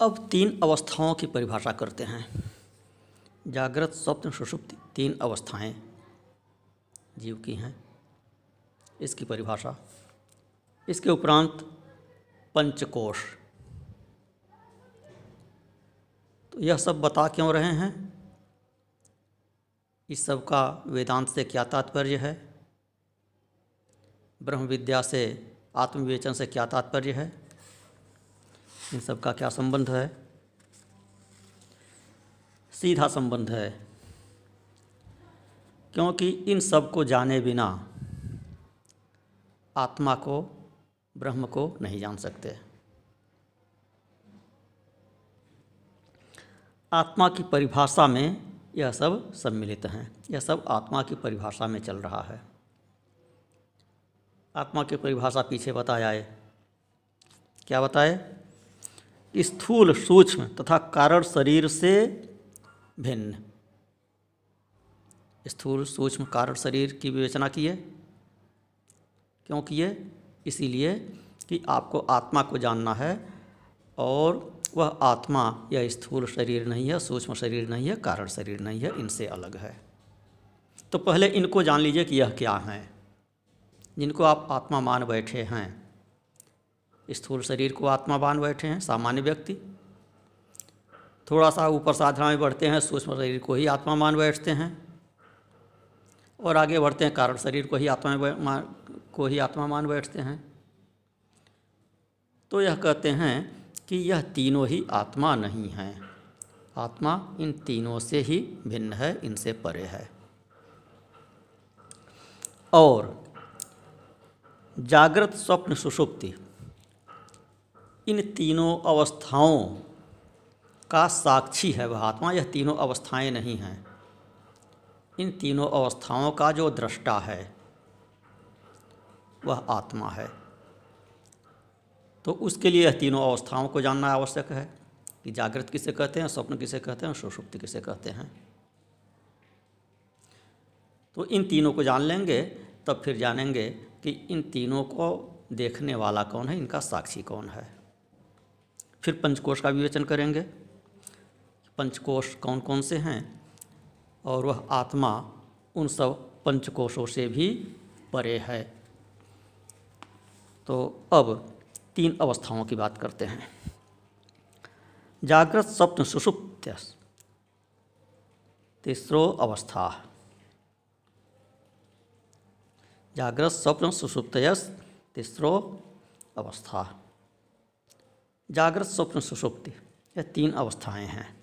अब तीन अवस्थाओं की परिभाषा करते हैं। जागृत स्वप्न सुषुप्ति तीन अवस्थाएँ जीव की हैं। इसकी परिभाषा, इसके उपरांत पंचकोश। तो यह सब बता क्यों रहे हैं? इस सब का वेदांत से क्या तात्पर्य है? ब्रह्म विद्या से, आत्मविवेचन से क्या तात्पर्य है? इन सब का क्या संबंध है? सीधा संबंध है। क्योंकि इन सबको जाने बिना आत्मा को, ब्रह्म को नहीं जान सकते। आत्मा की परिभाषा में यह सब सम्मिलित हैं। यह सब आत्मा की परिभाषा में चल रहा है। आत्मा की परिभाषा पीछे बताया है। क्या बताए? स्थूल सूक्ष्म तथा कारण शरीर से भिन्न। स्थूल सूक्ष्म कारण शरीर की विवेचना की है। क्यों किए इसीलिए कि आपको आत्मा को जानना है और वह आत्मा यह स्थूल शरीर नहीं है, सूक्ष्म शरीर नहीं है, कारण शरीर नहीं है, इनसे अलग है। तो पहले इनको जान लीजिए कि यह क्या हैं। जिनको आप आत्मा मान बैठे हैं स्थूल शरीर को आत्मा मान बैठे हैं, सामान्य व्यक्ति। थोड़ा सा ऊपर साधना में बढ़ते हैं, सूक्ष्म शरीर को ही आत्मा मान बैठते हैं। और आगे बढ़ते हैं, कारण शरीर को ही आत्मा को ही आत्मा मान बैठते हैं। तो यह कहते हैं कि यह तीनों ही आत्मा नहीं हैं। आत्मा इन तीनों से ही भिन्न है, इनसे परे है। और जागृत स्वप्न सुषुप्ति इन तीनों अवस्थाओं का साक्षी है वह आत्मा। यह तीनों अवस्थाएँ नहीं हैं। इन तीनों अवस्थाओं का जो दृष्टा है, वह आत्मा है। तो उसके लिए यह तीनों अवस्थाओं को जानना आवश्यक है कि जागृत किसे कहते हैं, स्वप्न किसे कहते हैं सुषुप्ति किसे कहते हैं। तो इन तीनों को जान लेंगे, तब फिर जानेंगे कि इन तीनों को देखने वाला कौन है, इनका साक्षी कौन है। फिर पंचकोश का विवेचन करेंगे। पंचकोश कौन कौन से हैं? और वह आत्मा उन सब पंचकोशों से भी परे है। तो अब तीन अवस्थाओं की बात करते हैं। जागृत स्वप्न सुषुप्त तीसरो अवस्था। जागृत स्वप्न सुषुप्तयस तीसरो अवस्था। जागृत स्वप्न सुषुप्ति यह तीन अवस्थाएँ हैं।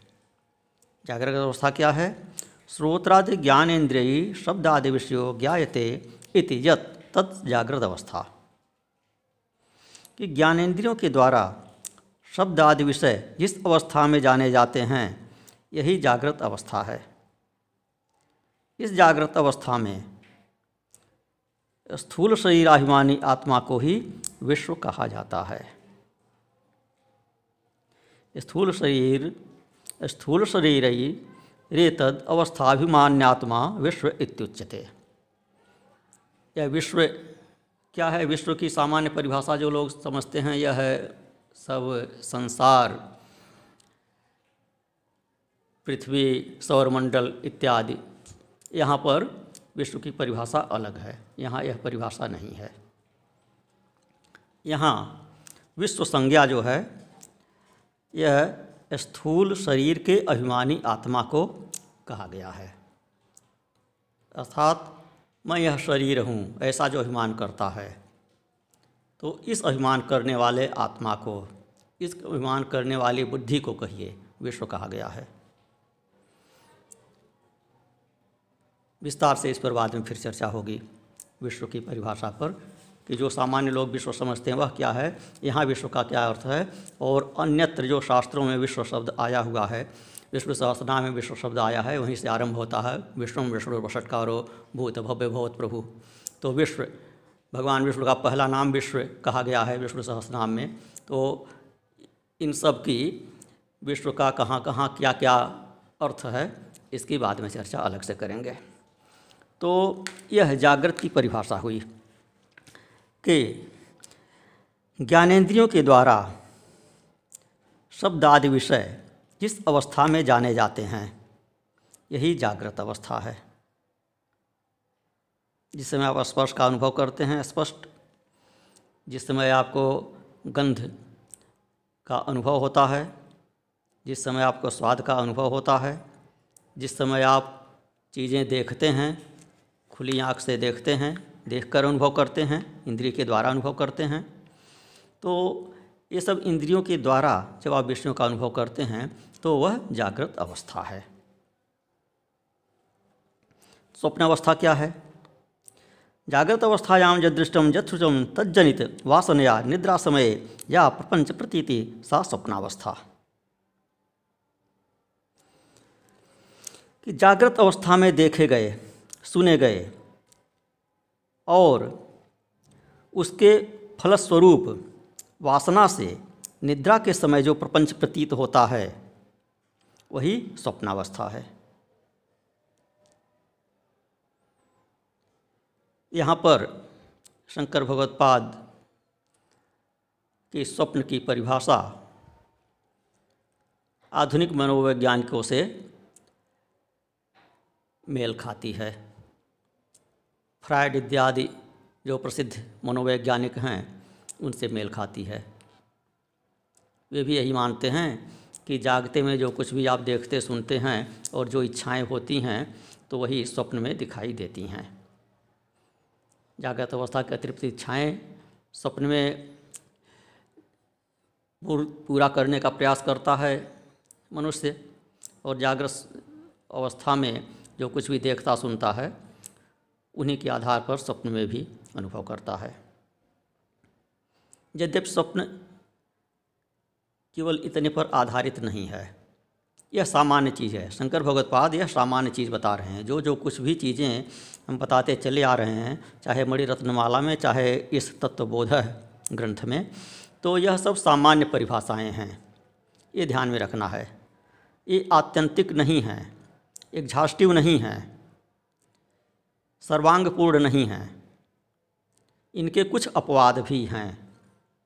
जागृत अवस्था क्या है? श्रोत्रादि ज्ञानेन्द्रिय शब्दादि विषयो ज्ञायते इति यत तत् जागृत अवस्था। कि ज्ञानेन्द्रियों के द्वारा शब्द आदि विषय जिस अवस्था में जाने जाते हैं, यही जागृत अवस्था है। इस जागृत अवस्था में स्थूल शरीराभिमानी आत्मा को ही विश्व कहा जाता है। स्थूल शरीर स्थूल शरीर रेतद अवस्थाभिमान्यात्मा विश्व इत्युच्यते। यह विश्व, क्या है विश्व की सामान्य परिभाषा जो लोग समझते हैं? यह है सब संसार, पृथ्वी, सौरमंडल इत्यादि। यहाँ पर विश्व की परिभाषा अलग है। यहाँ यह परिभाषा नहीं है। यहाँ विश्व संज्ञा जो है यह स्थूल शरीर के अभिमानी आत्मा को कहा गया है। अर्थात, मैं यह शरीर हूँ, ऐसा जो अभिमान करता है। तो इस अभिमान करने वाले आत्मा को, इस अभिमान करने वाली बुद्धि को कहिए, विश्व कहा गया है। विस्तार से इस पर बाद में फिर चर्चा होगी, विश्व की परिभाषा पर। कि जो सामान्य लोग विश्व समझते हैं, वह क्या है? यहाँ विश्व का क्या अर्थ है? और अन्यत्र जो शास्त्रों में विश्व शब्द आया हुआ है विष्णु सहस्रनाम में विश्व शब्द आया है, वहीं से आरंभ होता है, विष्णु विष्णु वषटकारो भूत, भव्य, भवत, प्रभु। तो विश्व, भगवान विष्णु का पहला नाम विश्व कहा गया है, विष्णु सहस्रनाम में। तो इन सब की विश्व का कहाँ कहाँ क्या क्या अर्थ है, इसकी बाद में चर्चा अलग से करेंगे। तो यह जागृत की परिभाषा हुई। कि ज्ञानेंद्रियों के द्वारा शब्द आदि विषय जिस अवस्था में जाने जाते हैं, यही जागृत अवस्था है। जिस समय आप स्पर्श का अनुभव करते हैं, स्पष्ट। जिस समय आपको गंध का अनुभव होता है, जिस समय आपको स्वाद का अनुभव होता है, जिस समय आप चीज़ें देखते हैं, खुली आँख से देखते हैं देखकर अनुभव करते हैं, इंद्रिय के द्वारा अनुभव करते हैं। तो ये सब इंद्रियों के द्वारा जब आप विषयों का अनुभव करते हैं तो वह जागृत अवस्था है। स्वप्न अवस्था क्या है? जागृत अवस्थायाम यदृष्टम यथुचम तज्जनित वासनया निद्रा समय या प्रपंच प्रतीति सा स्वप्नावस्था। कि जागृत अवस्था में देखे गए, सुने गए और उसके फलस्वरूप वासना से निद्रा के समय जो प्रपंच प्रतीत होता है, वही स्वप्नावस्था है। यहाँ पर शंकर भगवत्पाद के स्वप्न की परिभाषा आधुनिक मनोवैज्ञानिकों से मेल खाती है। फ्रायड इत्यादि जो प्रसिद्ध मनोवैज्ञानिक हैं, उनसे मेल खाती है। वे भी यही मानते हैं कि जागते में जो कुछ भी आप देखते, सुनते हैं और जो इच्छाएँ होती हैं तो वही स्वप्न में दिखाई देती हैं। जागृत अवस्था की अतिरिक्त इच्छाएँ स्वप्न में पूरा करने का प्रयास करता है मनुष्य और जागृत अवस्था में जो कुछ भी देखता, सुनता है उन्हीं के आधार पर स्वप्न में भी अनुभव करता है। यद्यपि स्वप्न केवल इतने पर आधारित नहीं है, यह सामान्य चीज़ है। शंकर भगवतपाद यह सामान्य चीज़ बता रहे हैं। जो जो कुछ भी चीज़ें हम बताते चले आ रहे हैं, चाहे मणि रत्नमाला में, चाहे इस तत्वबोध ग्रंथ में तो यह सब सामान्य परिभाषाएँ हैं। ये ध्यान में रखना है। ये आत्यंतिक नहीं है, एक झाष्टिव नहीं है। सर्वांगपूर्ण नहीं हैं। इनके कुछ अपवाद भी हैं।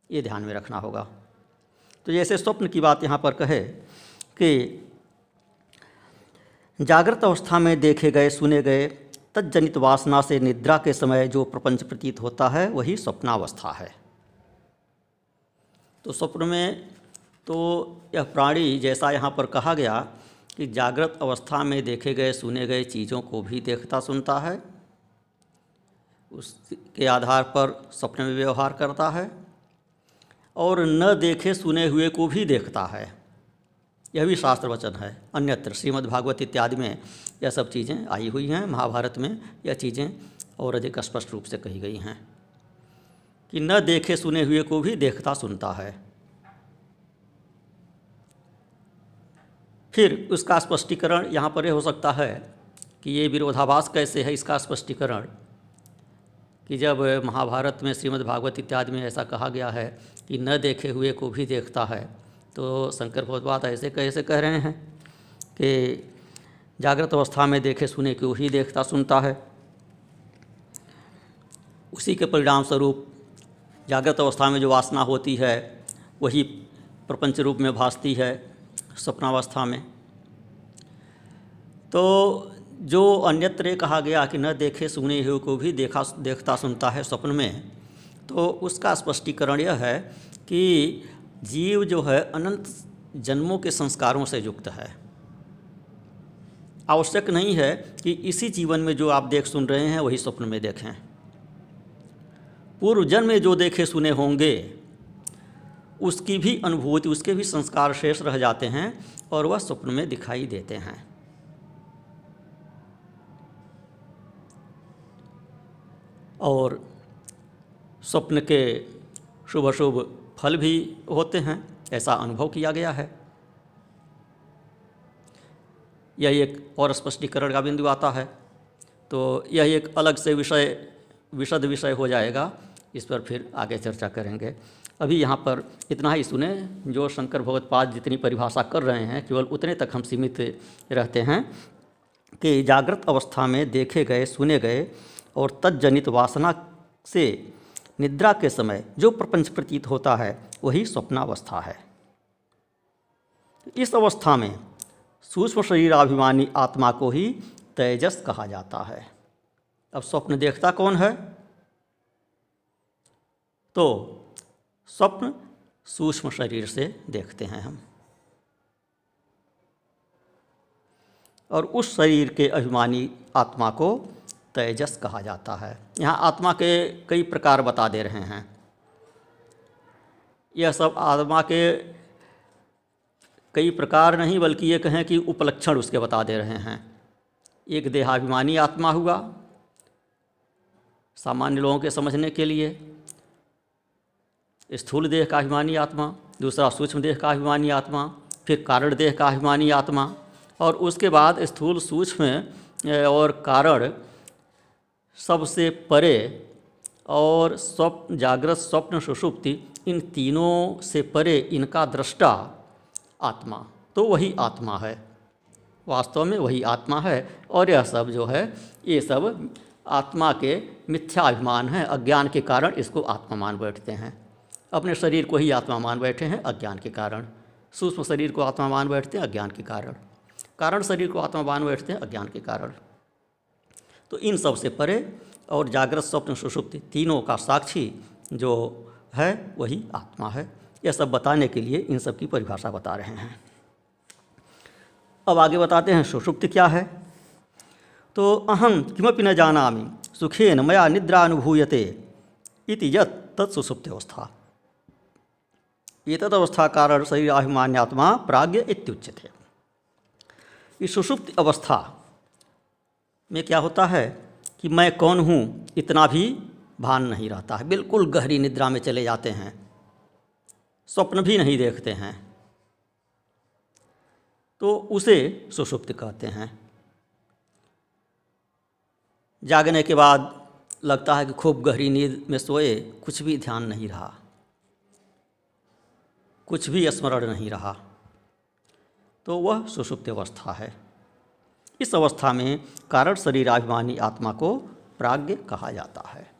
ये ध्यान में रखना होगा। तो जैसे स्वप्न की बात यहाँ पर कहे कि जागृत अवस्था में देखे गए, सुने गए तजनित वासना से निद्रा के समय जो प्रपंच प्रतीत होता है, वही स्वप्नावस्था है। तो स्वप्न में तो यह प्राणी जैसा यहाँ पर कहा गया कि जागृत अवस्था में देखे गए, सुने गए चीज़ों को भी देखता सुनता है। उसके आधार पर स्वप्न में व्यवहार करता है और न देखे सुने हुए को भी देखता है। यह भी शास्त्र वचन है। अन्यत्र श्रीमद् भागवत इत्यादि में यह सब चीज़ें आई हुई हैं। महाभारत में यह चीज़ें और अधिक स्पष्ट रूप से कही गई हैं कि न देखे सुने हुए को भी देखता सुनता है। फिर उसका स्पष्टीकरण यहाँ पर यह हो सकता है कि ये विरोधाभास कैसे है इसका स्पष्टीकरण? कि जब महाभारत में श्रीमद् भागवत इत्यादि में ऐसा कहा गया है कि न देखे हुए को भी देखता है तो शंकर भगवत ऐसे कैसे कह रहे हैं कि जागृत अवस्था में देखे सुने को ही देखता, सुनता है। उसी के परिणाम स्वरूप जागृत अवस्था में जो वासना होती है, वही प्रपंच रूप में भासती है स्वप्नावस्था में। तो जो अन्यत्र कहा गया कि न देखे सुने हुए को भी देखा, देखता सुनता है स्वप्न में तो उसका स्पष्टीकरण यह है कि जीव जो है अनंत जन्मों के संस्कारों से युक्त है। आवश्यक नहीं है कि इसी जीवन में जो आप देख सुन रहे हैं, वही स्वप्न में देखें। पूर्व जन्म में जो देखे सुने होंगे, उसकी भी अनुभूति, उसके भी संस्कार शेष रह जाते हैं और वह स्वप्न में दिखाई देते हैं। और स्वप्न के शुभ शुभ फल भी होते हैं, ऐसा अनुभव किया गया है। यह एक और स्पष्टीकरण का बिंदु आता है तो यह एक अलग से विषय, विशद विषय हो जाएगा, इस पर फिर आगे चर्चा करेंगे। अभी यहाँ पर इतना ही सुने, जो शंकर भगवत्पाद जितनी परिभाषा कर रहे हैं, केवल उतने तक हम सीमित रहते हैं कि जागृत अवस्था में देखे गए, सुने गए और तजनित वासना से निद्रा के समय जो प्रपंच प्रतीत होता है, वही स्वप्नावस्था है। इस अवस्था में सूक्ष्म शरीराभिमानी आत्मा को ही तेजस कहा जाता है। अब स्वप्न देखता कौन है? तो स्वप्न सूक्ष्म शरीर से देखते हैं हम। और उस शरीर के अभिमानी आत्मा को तेजस कहा जाता है। यहाँ आत्मा के कई प्रकार बता दे रहे हैं। यह सब आत्मा के कई प्रकार नहीं, बल्कि ये कहें कि उपलक्षण उसके बता दे रहे हैं। एक देहाभिमानी आत्मा हुआ, सामान्य लोगों के समझने के लिए। स्थूल देह का अभिमानी आत्मा, दूसरा सूक्ष्म देह का अभिमानी आत्मा, फिर कारण देह का अभिमानी आत्मा, और उसके बाद स्थूल सूक्ष्म और कारण सबसे परे और स्वप्न जागृत स्वप्न सुषुप्ति, इन तीनों से परे इनका दृष्टा आत्मा। तो वही आत्मा है। वास्तव में वही आत्मा है और यह सब जो है, ये सब आत्मा के मिथ्याभिमान है, अज्ञान के कारण इसको आत्मा मान बैठते हैं। अपने शरीर को ही आत्मा मान बैठे हैं, अज्ञान के कारण। सूक्ष्म शरीर को आत्मा मान बैठते हैं, अज्ञान के कारण। कारण शरीर को आत्मा मान बैठते हैं, अज्ञान के कारण। तो इन सबसे परे और जागृत स्वप्न सुषुप्ति तीनों का साक्षी जो है, वही आत्मा है। यह सब बताने के लिए इन सब की परिभाषा बता रहे हैं। अब आगे बताते हैं सुषुप्ति क्या है। तो अहम किमपि न जाना सुखेन मया निद्रा अनुभूयते इति यत् अवस्था। ये तदवस्था कारण शरीर अभिमान्यात्मा प्राज्ञ इत्युच्यते। इस सुषुप्त अवस्था में क्या होता है कि मैं कौन हूँ, इतना भी भान नहीं रहता है। बिल्कुल गहरी निद्रा में चले जाते हैं। स्वप्न भी नहीं देखते हैं। तो उसे सुषुप्त कहते हैं। जागने के बाद लगता है कि खूब गहरी नींद में सोए, कुछ भी ध्यान नहीं रहा। कुछ भी स्मरण नहीं रहा। तो वह सुषुप्त अवस्था है। इस अवस्था में कारण शरीराभिमानी आत्मा को प्राग्ञ कहा जाता है।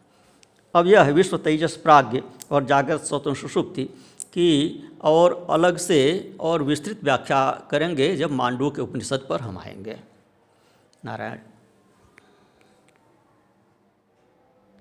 अब यह विश्व तेजस प्राग्ञ और जागृत स्वतंत्र सुषुप्ति की और अलग से और विस्तृत व्याख्या करेंगे जब मांडू के उपनिषद पर हम आएँगे। नारायण।